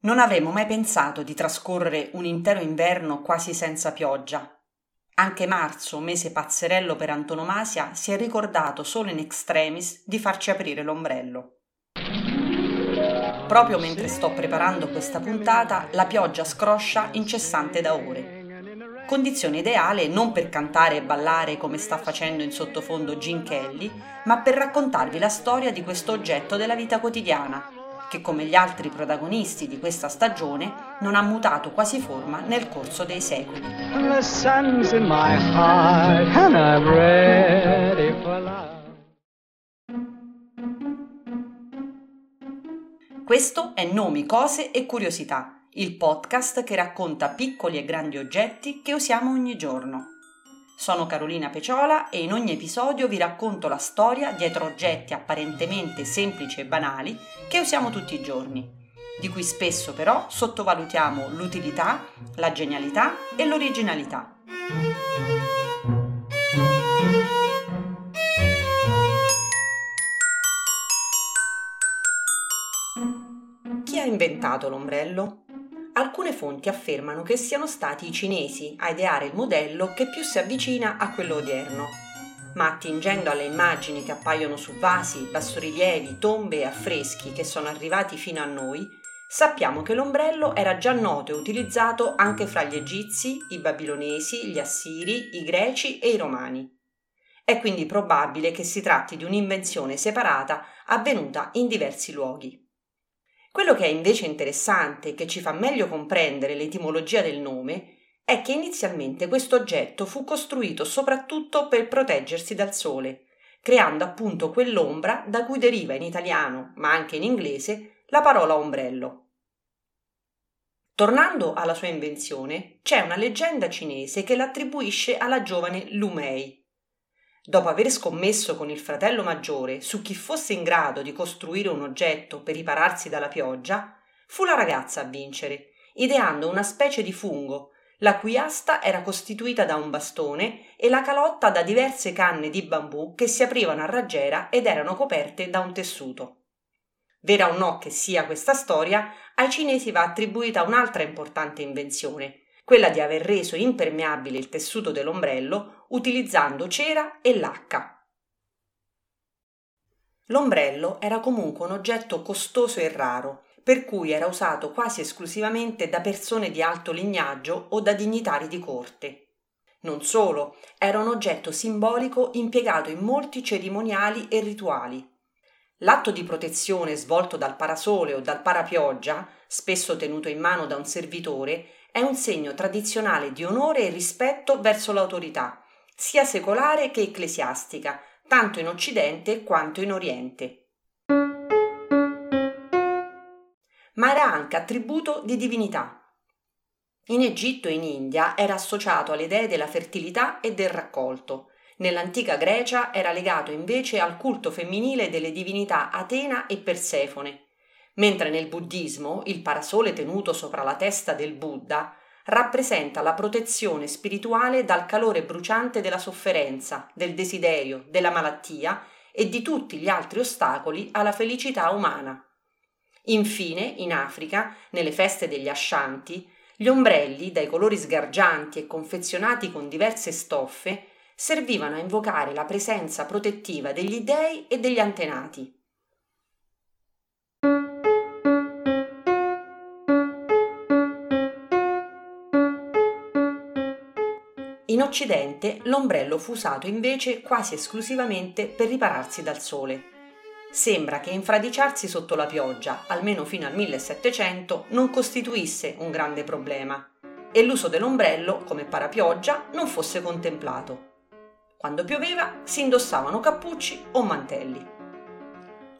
Non avremmo mai pensato di trascorrere un intero inverno quasi senza pioggia. Anche marzo, mese pazzerello per antonomasia, si è ricordato solo in extremis di farci aprire l'ombrello. Proprio mentre sto preparando questa puntata, la pioggia scroscia incessante da ore. Condizione ideale non per cantare e ballare come sta facendo in sottofondo Gin Kelly, ma per raccontarvi la storia di questo oggetto della vita quotidiana, che come gli altri protagonisti di questa stagione non ha mutato quasi forma nel corso dei secoli. Questo è Nomi, cose e curiosità, il podcast che racconta piccoli e grandi oggetti che usiamo ogni giorno. Sono Carolina Peciola e in ogni episodio vi racconto la storia dietro oggetti apparentemente semplici e banali che usiamo tutti i giorni, di cui spesso però sottovalutiamo l'utilità, la genialità e l'originalità. Chi ha inventato l'ombrello? Alcune fonti affermano che siano stati i cinesi a ideare il modello che più si avvicina a quello odierno. Ma attingendo alle immagini che appaiono su vasi, bassorilievi, tombe e affreschi che sono arrivati fino a noi, sappiamo che l'ombrello era già noto e utilizzato anche fra gli egizi, i babilonesi, gli assiri, i greci e i romani. È quindi probabile che si tratti di un'invenzione separata avvenuta in diversi luoghi. Quello che è invece interessante, che ci fa meglio comprendere l'etimologia del nome, è che inizialmente questo oggetto fu costruito soprattutto per proteggersi dal sole, creando appunto quell'ombra da cui deriva in italiano, ma anche in inglese, la parola ombrello. Tornando alla sua invenzione, c'è una leggenda cinese che l'attribuisce alla giovane Lu Mei, Dopo aver scommesso con il fratello maggiore su chi fosse in grado di costruire un oggetto per ripararsi dalla pioggia, fu la ragazza a vincere, ideando una specie di fungo, la cui asta era costituita da un bastone e la calotta da diverse canne di bambù che si aprivano a raggiera ed erano coperte da un tessuto. Vera o no che sia questa storia, ai cinesi va attribuita un'altra importante invenzione, quella di aver reso impermeabile il tessuto dell'ombrello utilizzando cera e lacca. L'ombrello era comunque un oggetto costoso e raro, per cui era usato quasi esclusivamente da persone di alto lignaggio o da dignitari di corte. Non solo, era un oggetto simbolico impiegato in molti cerimoniali e rituali. L'atto di protezione svolto dal parasole o dal parapioggia, spesso tenuto in mano da un servitore, è un segno tradizionale di onore e rispetto verso l'autorità, sia secolare che ecclesiastica, tanto in Occidente quanto in Oriente. Ma era anche attributo di divinità. In Egitto e in India era associato alle dee della fertilità e del raccolto. Nell'antica Grecia era legato invece al culto femminile delle divinità Atena e Persefone, mentre nel buddismo il parasole tenuto sopra la testa del Buddha rappresenta la protezione spirituale dal calore bruciante della sofferenza, del desiderio, della malattia e di tutti gli altri ostacoli alla felicità umana. Infine, in Africa, nelle feste degli Ashanti, gli ombrelli, dai colori sgargianti e confezionati con diverse stoffe, servivano a invocare la presenza protettiva degli dei e degli antenati. In Occidente l'ombrello fu usato invece quasi esclusivamente per ripararsi dal sole. Sembra che infradiciarsi sotto la pioggia, almeno fino al 1700, non costituisse un grande problema e l'uso dell'ombrello come parapioggia non fosse contemplato. Quando pioveva si indossavano cappucci o mantelli.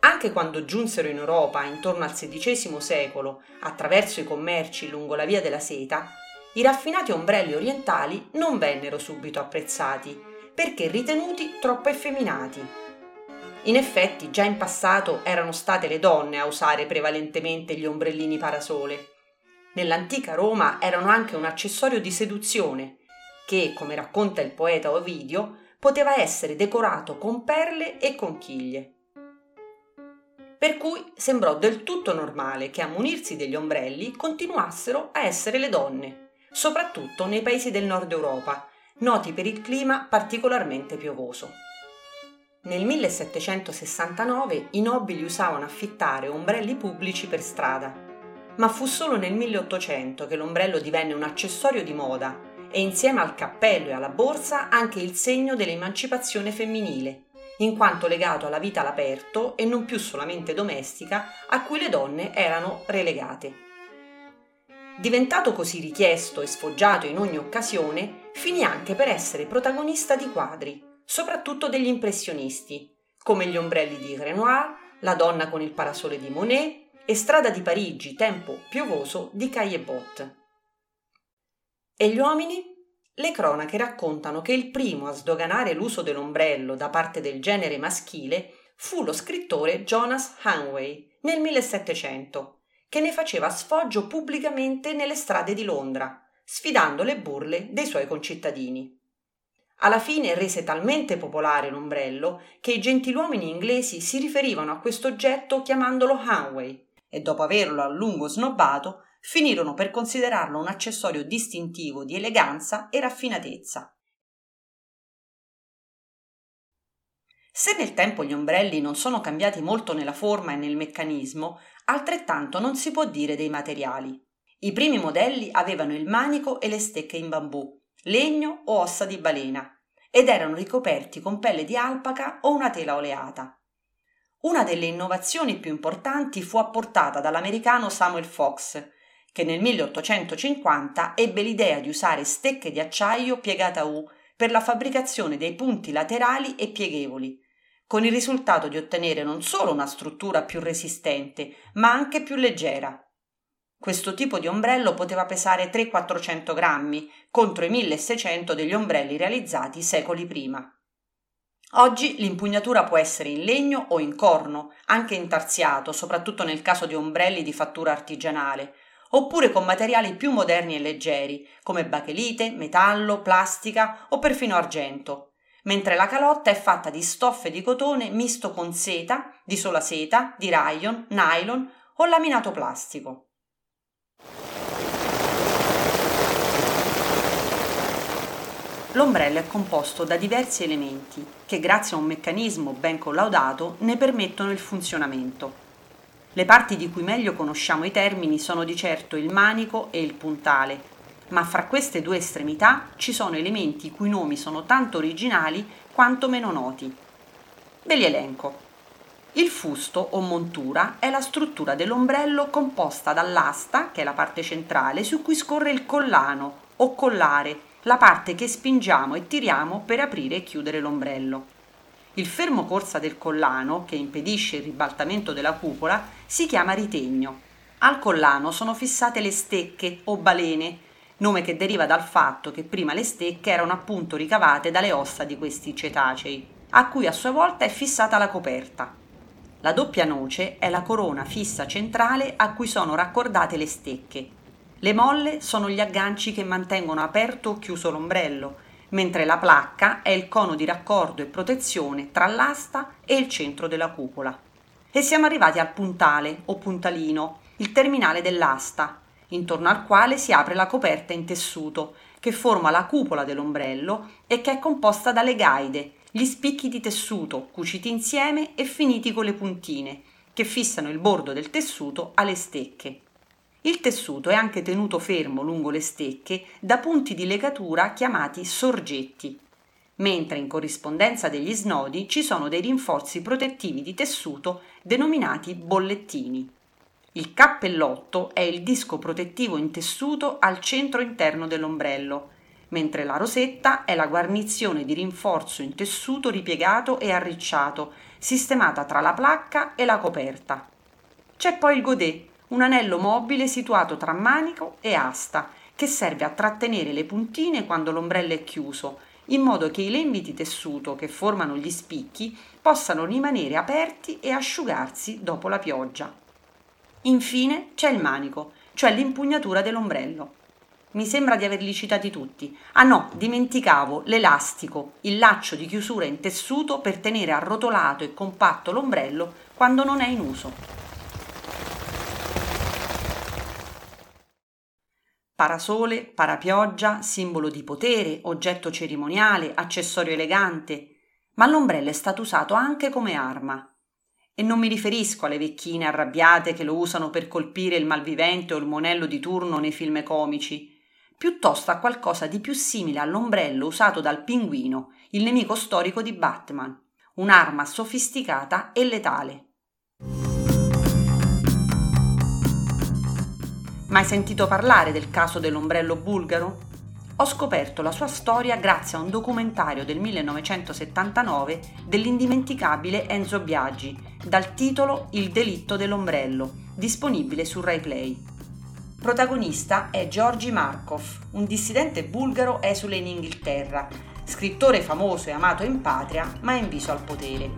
Anche quando giunsero in Europa intorno al XVI secolo, attraverso i commerci lungo la via della seta, i raffinati ombrelli orientali non vennero subito apprezzati perché ritenuti troppo effeminati. In effetti già in passato erano state le donne a usare prevalentemente gli ombrellini parasole. Nell'antica Roma erano anche un accessorio di seduzione che, come racconta il poeta Ovidio, poteva essere decorato con perle e conchiglie. per cui sembrò del tutto normale che a munirsi degli ombrelli continuassero a essere le donne, soprattutto nei paesi del nord Europa, noti per il clima particolarmente piovoso. Nel 1769 i nobili usavano affittare ombrelli pubblici per strada, ma fu solo nel 1800 che l'ombrello divenne un accessorio di moda e insieme al cappello e alla borsa anche il segno dell'emancipazione femminile, in quanto legato alla vita all'aperto e non più solamente domestica a cui le donne erano relegate. Diventato così richiesto e sfoggiato in ogni occasione, finì anche per essere protagonista di quadri, soprattutto degli impressionisti, come gli ombrelli di Renoir, La donna con il parasole di Monet e Strada di Parigi, tempo piovoso di Caillebotte. E gli uomini? Le cronache raccontano che il primo a sdoganare l'uso dell'ombrello da parte del genere maschile fu lo scrittore Jonas Hanway nel 1700, che ne faceva sfoggio pubblicamente nelle strade di Londra, sfidando le burle dei suoi concittadini. Alla fine rese talmente popolare l'ombrello che i gentiluomini inglesi si riferivano a questo oggetto chiamandolo Hanway e dopo averlo a lungo snobbato finirono per considerarlo un accessorio distintivo di eleganza e raffinatezza. Se nel tempo gli ombrelli non sono cambiati molto nella forma e nel meccanismo, altrettanto non si può dire dei materiali. I primi modelli avevano il manico e le stecche in bambù, legno o ossa di balena, ed erano ricoperti con pelle di alpaca o una tela oleata. Una delle innovazioni più importanti fu apportata dall'americano Samuel Fox, che nel 1850 ebbe l'idea di usare stecche di acciaio piegate a U per la fabbricazione dei punti laterali e pieghevoli, con il risultato di ottenere non solo una struttura più resistente, ma anche più leggera. Questo tipo di ombrello poteva pesare 300-400 grammi contro i 1600 degli ombrelli realizzati secoli prima. Oggi l'impugnatura può essere in legno o in corno, anche intarsiato, soprattutto nel caso di ombrelli di fattura artigianale, oppure con materiali più moderni e leggeri, come bachelite, metallo, plastica o perfino argento, mentre la calotta è fatta di stoffe di cotone misto con seta, di sola seta, di rayon, nylon o laminato plastico. L'ombrello è composto da diversi elementi che, grazie a un meccanismo ben collaudato, ne permettono il funzionamento. Le parti di cui meglio conosciamo i termini sono di certo il manico e il puntale, ma fra queste due estremità ci sono elementi i cui nomi sono tanto originali quanto meno noti. Ve li elenco. Il fusto o montura è la struttura dell'ombrello composta dall'asta, che è la parte centrale, su cui scorre il collano o collare, la parte che spingiamo e tiriamo per aprire e chiudere l'ombrello. Il fermo corsa del collano, che impedisce il ribaltamento della cupola, si chiama ritegno. Al collano sono fissate le stecche o balene, nome che deriva dal fatto che prima le stecche erano appunto ricavate dalle ossa di questi cetacei, a cui a sua volta è fissata la coperta. La doppia noce è la corona fissa centrale a cui sono raccordate le stecche. Le molle sono gli agganci che mantengono aperto o chiuso l'ombrello mentre la placca è il cono di raccordo e protezione tra l'asta e il centro della cupola. E siamo arrivati al puntale o puntalino, il terminale dell'asta, intorno al quale si apre la coperta in tessuto, che forma la cupola dell'ombrello e che è composta dalle gaide, gli spicchi di tessuto cuciti insieme e finiti con le puntine, che fissano il bordo del tessuto alle stecche. Il tessuto è anche tenuto fermo lungo le stecche da punti di legatura chiamati sorgetti, mentre in corrispondenza degli snodi ci sono dei rinforzi protettivi di tessuto denominati bollettini. Il cappellotto è il disco protettivo in tessuto al centro interno dell'ombrello, mentre la rosetta è la guarnizione di rinforzo in tessuto ripiegato e arricciato, sistemata tra la placca e la coperta. C'è poi il godet, un anello mobile situato tra manico e asta, che serve a trattenere le puntine quando l'ombrello è chiuso, in modo che i lembi di tessuto che formano gli spicchi possano rimanere aperti e asciugarsi dopo la pioggia. Infine c'è il manico, cioè l'impugnatura dell'ombrello. Mi sembra di averli citati tutti. Ah no, dimenticavo l'elastico, il laccio di chiusura in tessuto per tenere arrotolato e compatto l'ombrello quando non è in uso. Parasole, parapioggia, simbolo di potere, oggetto cerimoniale, accessorio elegante, ma l'ombrello è stato usato anche come arma. E non mi riferisco alle vecchine arrabbiate che lo usano per colpire il malvivente o il monello di turno nei film comici, piuttosto a qualcosa di più simile all'ombrello usato dal pinguino, il nemico storico di Batman, un'arma sofisticata e letale. Mai sentito parlare del caso dell'ombrello bulgaro? Ho scoperto la sua storia grazie a un documentario del 1979 dell'indimenticabile Enzo Biaggi, dal titolo Il delitto dell'ombrello, disponibile su RaiPlay. Protagonista è Georgi Markov, un dissidente bulgaro esule in Inghilterra, scrittore famoso e amato in patria, ma inviso al potere.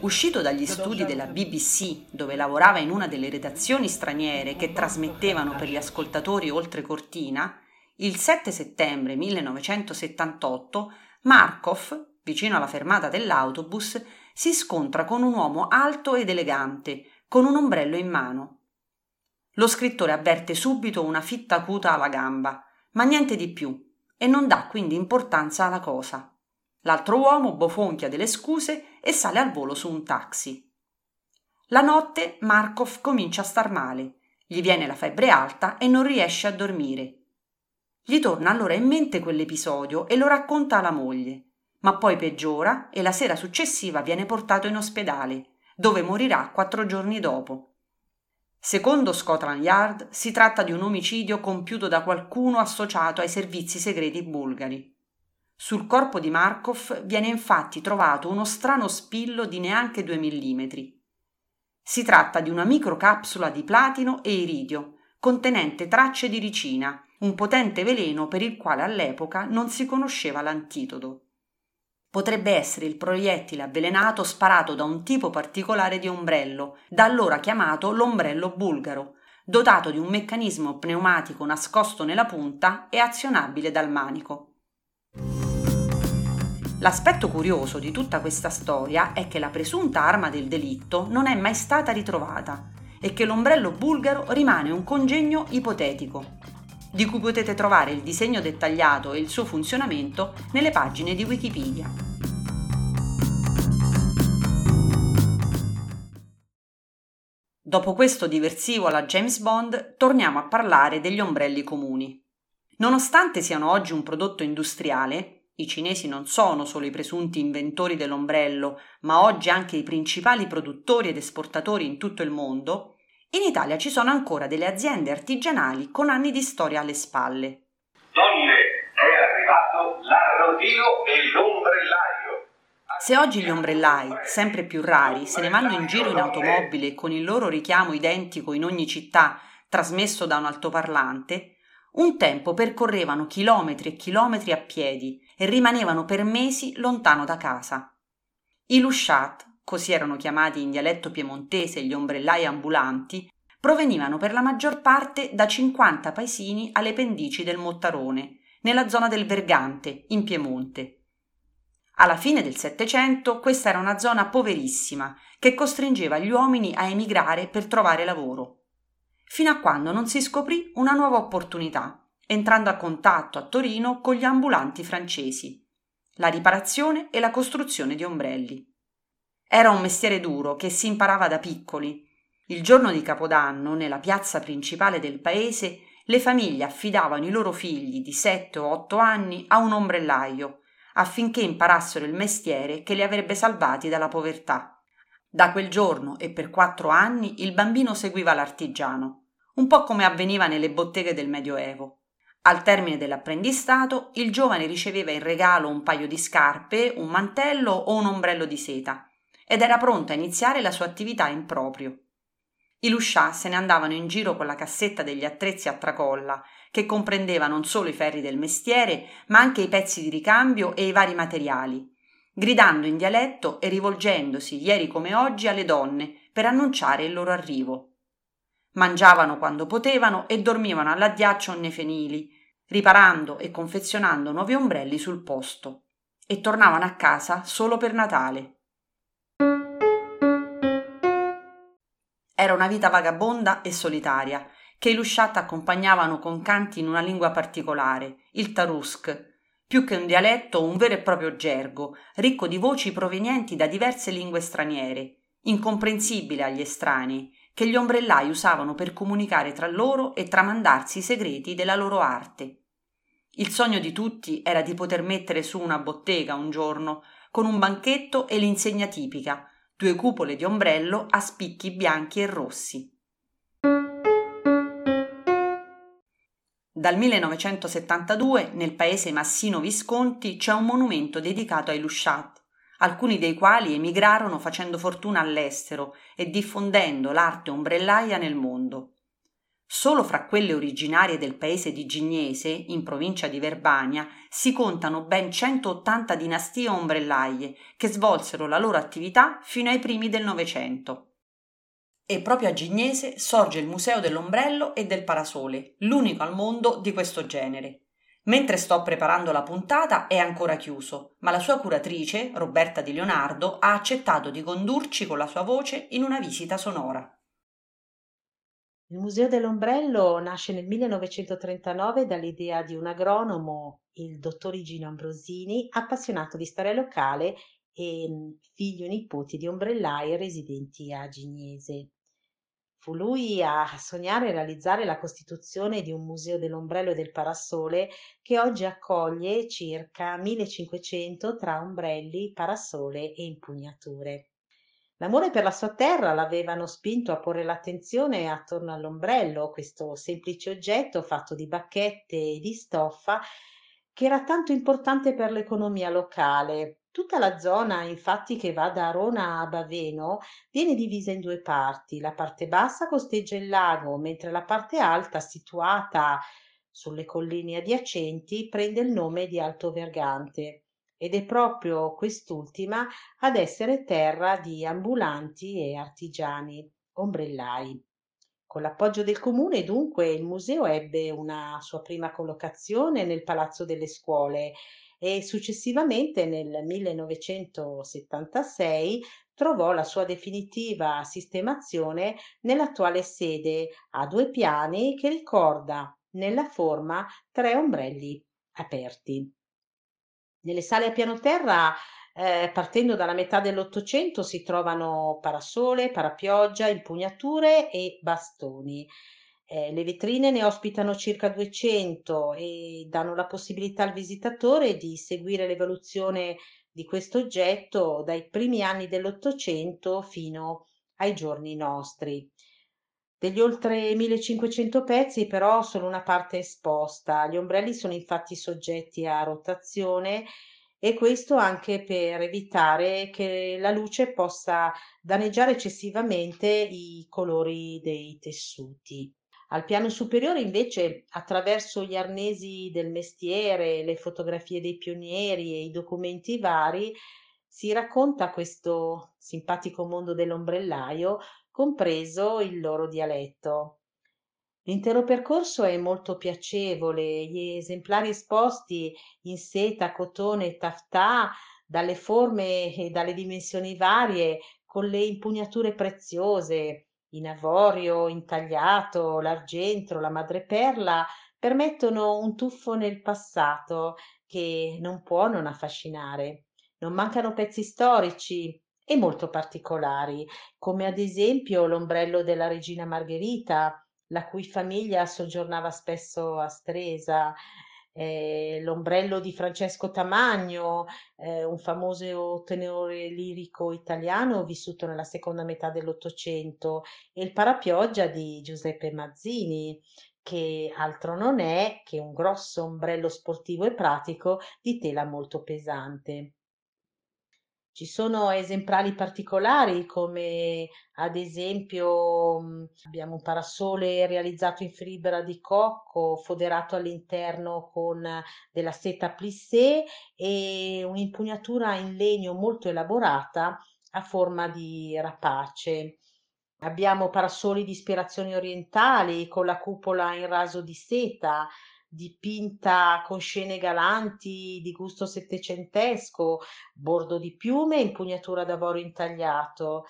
Uscito dagli studi della BBC, dove lavorava in una delle redazioni straniere che trasmettevano per gli ascoltatori oltre cortina, il 7 settembre 1978 Markov, vicino alla fermata dell'autobus, si scontra con un uomo alto ed elegante, con un ombrello in mano. Lo scrittore avverte subito una fitta acuta alla gamba, ma niente di più, e non dà quindi importanza alla cosa. L'altro uomo bofonchia delle scuse e sale al volo su un taxi. La notte Markov comincia a star male, gli viene la febbre alta e non riesce a dormire. Gli torna allora in mente quell'episodio e lo racconta alla moglie ma poi peggiora e la sera successiva viene portato in ospedale, dove morirà quattro giorni dopo. Secondo Scotland Yard si tratta di un omicidio compiuto da qualcuno associato ai servizi segreti bulgari. Sul corpo di Markov viene infatti trovato uno strano spillo di neanche due millimetri. Si tratta di una microcapsula di platino e iridio, contenente tracce di ricina, un potente veleno per il quale all'epoca non si conosceva l'antidoto potrebbe essere il proiettile avvelenato sparato da un tipo particolare di ombrello, da allora chiamato l'ombrello bulgaro, dotato di un meccanismo pneumatico nascosto nella punta e azionabile dal manico. L'aspetto curioso di tutta questa storia è che la presunta arma del delitto non è mai stata ritrovata e che l'ombrello bulgaro rimane un congegno ipotetico, di cui potete trovare il disegno dettagliato e il suo funzionamento nelle pagine di Wikipedia. Dopo questo diversivo alla James Bond, torniamo a parlare degli ombrelli comuni. Nonostante siano oggi un prodotto industriale, i cinesi non sono solo i presunti inventori dell'ombrello, ma oggi anche i principali produttori ed esportatori in tutto il mondo, in Italia ci sono ancora delle aziende artigianali con anni di storia alle spalle. Donne, è arrivato l'arrodino e l'ombrellaio. Se oggi gli ombrellai, sempre più rari, se ne vanno in giro in automobile con il loro richiamo identico in ogni città, trasmesso da un altoparlante, un tempo percorrevano chilometri e chilometri a piedi e rimanevano per mesi lontano da casa. I lusciat, così erano chiamati in dialetto piemontese gli ombrellai ambulanti, provenivano per la maggior parte da 50 paesini alle pendici del Mottarone, nella zona del Vergante, in Piemonte. Alla fine del Settecento questa era una zona poverissima che costringeva gli uomini a emigrare per trovare lavoro, fino a quando non si scoprì una nuova opportunità, entrando a contatto a Torino con gli ambulanti francesi, la riparazione e la costruzione di ombrelli. Era un mestiere duro che si imparava da piccoli. Il giorno di Capodanno, nella piazza principale del paese, le famiglie affidavano i loro figli di sette o otto anni a un ombrellaio affinché imparassero il mestiere che li avrebbe salvati dalla povertà. Da quel giorno e per quattro anni il bambino seguiva l'artigiano, un po' come avveniva nelle botteghe del Medioevo. Al termine dell'apprendistato, il giovane riceveva in regalo un paio di scarpe, un mantello o un ombrello di seta ed era pronto a iniziare la sua attività in proprio. I Luscià se ne andavano in giro con la cassetta degli attrezzi a tracolla, che comprendeva non solo i ferri del mestiere, ma anche i pezzi di ricambio e i vari materiali, gridando in dialetto e rivolgendosi, ieri come oggi, alle donne, per annunciare il loro arrivo. Mangiavano quando potevano e dormivano all'addiaccio nei fenili, riparando e confezionando nuovi ombrelli sul posto, e tornavano a casa solo per Natale. Era una vita vagabonda e solitaria, che i Lusciat accompagnavano con canti in una lingua particolare, il Tarusk, più che un dialetto un vero e proprio gergo, ricco di voci provenienti da diverse lingue straniere, incomprensibile agli estranei, che gli ombrellai usavano per comunicare tra loro e tramandarsi i segreti della loro arte. Il sogno di tutti era di poter mettere su una bottega un giorno, con un banchetto e l'insegna tipica, due cupole di ombrello a spicchi bianchi e rossi. Dal 1972 nel paese Massino Visconti c'è un monumento dedicato ai Lusciat, alcuni dei quali emigrarono facendo fortuna all'estero e diffondendo l'arte ombrellaia nel mondo. Solo fra quelle originarie del paese di Gignese, in provincia di Verbania, si contano ben 180 dinastie ombrellaie che svolsero la loro attività fino ai primi del Novecento. E proprio a Gignese sorge il Museo dell'Ombrello e del Parasole, l'unico al mondo di questo genere. Mentre sto preparando la puntata è ancora chiuso, ma la sua curatrice, Roberta Di Leonardo, ha accettato di condurci con la sua voce in una visita sonora. Il Museo dell'Ombrello nasce nel 1939 dall'idea di un agronomo, il dottor Igino Ambrosini, appassionato di storia locale e mm, figlio e nipoti di ombrellai residenti a Gignese. Fu lui a sognare e realizzare la costituzione di un museo dell'ombrello e del parasole che oggi accoglie circa 1500 tra ombrelli, parasole e impugnature. L'amore per la sua terra l'avevano spinto a porre l'attenzione attorno all'ombrello, questo semplice oggetto fatto di bacchette e di stoffa che era tanto importante per l'economia locale. Tutta la zona, infatti, che va da Arona a Baveno, viene divisa in due parti. La parte bassa costeggia il lago, mentre la parte alta, situata sulle colline adiacenti, prende il nome di Alto Vergante ed è proprio quest'ultima ad essere terra di ambulanti e artigiani ombrellai. Con l'appoggio del comune, dunque, il museo ebbe una sua prima collocazione nel Palazzo delle Scuole e successivamente nel 1976 trovò la sua definitiva sistemazione nell'attuale sede a due piani che ricorda nella forma tre ombrelli aperti. Nelle sale a piano terra, eh, partendo dalla metà dell'Ottocento, si trovano parasole, parapioggia, impugnature e bastoni. Eh, le vetrine ne ospitano circa 200 e danno la possibilità al visitatore di seguire l'evoluzione di questo oggetto dai primi anni dell'Ottocento fino ai giorni nostri. Degli oltre 1500 pezzi però solo una parte esposta. Gli ombrelli sono infatti soggetti a rotazione e questo anche per evitare che la luce possa danneggiare eccessivamente i colori dei tessuti. Al piano superiore invece, attraverso gli arnesi del mestiere, le fotografie dei pionieri e i documenti vari, si racconta questo simpatico mondo dell'ombrellaio compreso il loro dialetto. L'intero percorso è molto piacevole, gli esemplari esposti in seta, cotone e taftà, dalle forme e dalle dimensioni varie, con le impugnature preziose, in avorio, intagliato, l'argentro, la madreperla, permettono un tuffo nel passato che non può non affascinare. Non mancano pezzi storici, e molto particolari, come ad esempio l'ombrello della regina Margherita, la cui famiglia soggiornava spesso a Stresa, eh, l'ombrello di Francesco Tamagno, eh, un famoso tenore lirico italiano vissuto nella seconda metà dell'Ottocento, e il parapioggia di Giuseppe Mazzini, che altro non è che un grosso ombrello sportivo e pratico di tela molto pesante. Ci sono esemplari particolari come ad esempio mhmm, abbiamo un parasole realizzato in fibra di cocco foderato all'interno con della seta plissé e un'impugnatura in legno molto elaborata a forma di rapace. Abbiamo parasoli di ispirazioni orientali con la cupola in raso di seta, dipinta con scene galanti di gusto settecentesco, bordo di piume e impugnatura d'avorio intagliato.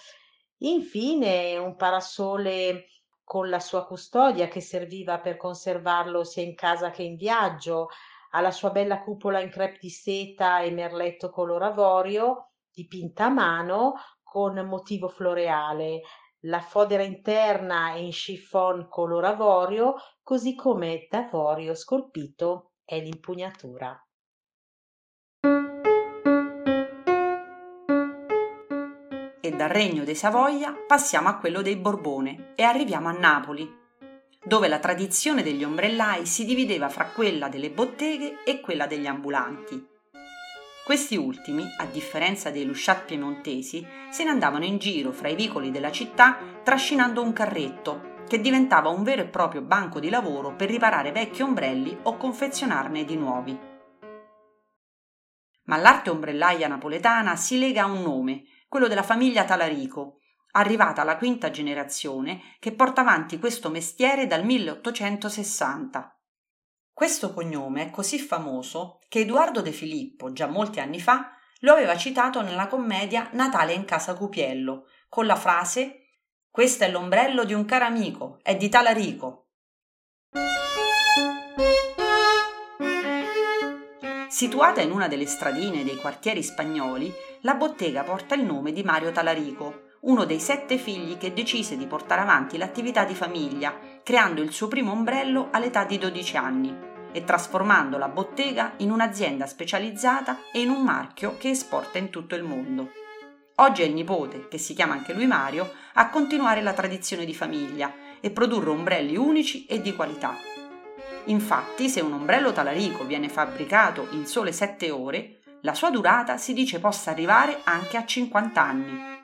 Infine un parasole con la sua custodia che serviva per conservarlo sia in casa che in viaggio, alla sua bella cupola in crepe di seta e merletto color avorio, dipinta a mano con motivo floreale. La fodera interna è in chiffon color avorio, così come d'avorio scolpito è l'impugnatura. E dal regno dei Savoia passiamo a quello dei Borbone e arriviamo a Napoli, dove la tradizione degli ombrellai si divideva fra quella delle botteghe e quella degli ambulanti. Questi ultimi, a differenza dei lusciat piemontesi, se ne andavano in giro fra i vicoli della città trascinando un carretto, che diventava un vero e proprio banco di lavoro per riparare vecchi ombrelli o confezionarne di nuovi. Ma l'arte ombrellaia napoletana si lega a un nome, quello della famiglia Talarico, arrivata alla quinta generazione che porta avanti questo mestiere dal 1860. Questo cognome è così famoso che Edoardo De Filippo, già molti anni fa, lo aveva citato nella commedia Natale in casa Cupiello, con la frase Questo è l'ombrello di un caro amico, è di Talarico. Situata in una delle stradine dei quartieri spagnoli, la bottega porta il nome di Mario Talarico, uno dei sette figli che decise di portare avanti l'attività di famiglia, creando il suo primo ombrello all'età di 12 anni e trasformando la bottega in un'azienda specializzata e in un marchio che esporta in tutto il mondo. Oggi è il nipote, che si chiama anche lui Mario, a continuare la tradizione di famiglia e produrre ombrelli unici e di qualità. Infatti, se un ombrello talarico viene fabbricato in sole 7 ore, la sua durata si dice possa arrivare anche a 50 anni.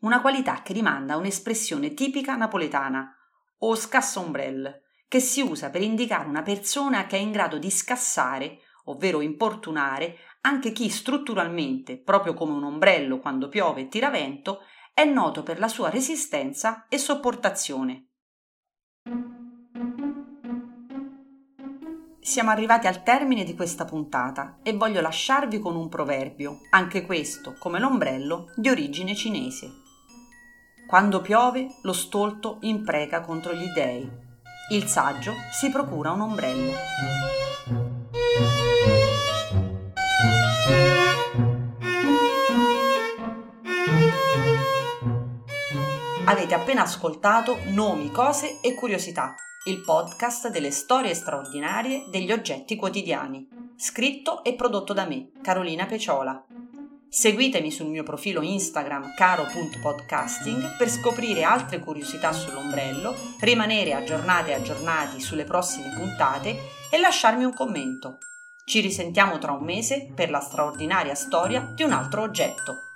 Una qualità che rimanda a un'espressione tipica napoletana, o scassa-ombrelle, che si usa per indicare una persona che è in grado di scassare, ovvero importunare, anche chi strutturalmente, proprio come un ombrello quando piove e tira vento, è noto per la sua resistenza e sopportazione. Siamo arrivati al termine di questa puntata e voglio lasciarvi con un proverbio, anche questo, come l'ombrello, di origine cinese. Quando piove, lo stolto impreca contro gli dei. Il saggio si procura un ombrello. Avete appena ascoltato Nomi, cose e curiosità, il podcast delle storie straordinarie degli oggetti quotidiani, scritto e prodotto da me, Carolina Peciola. Seguitemi sul mio profilo Instagram caro.podcasting per scoprire altre curiosità sull'ombrello, rimanere aggiornate e aggiornati sulle prossime puntate e lasciarmi un commento. Ci risentiamo tra un mese per la straordinaria storia di un altro oggetto.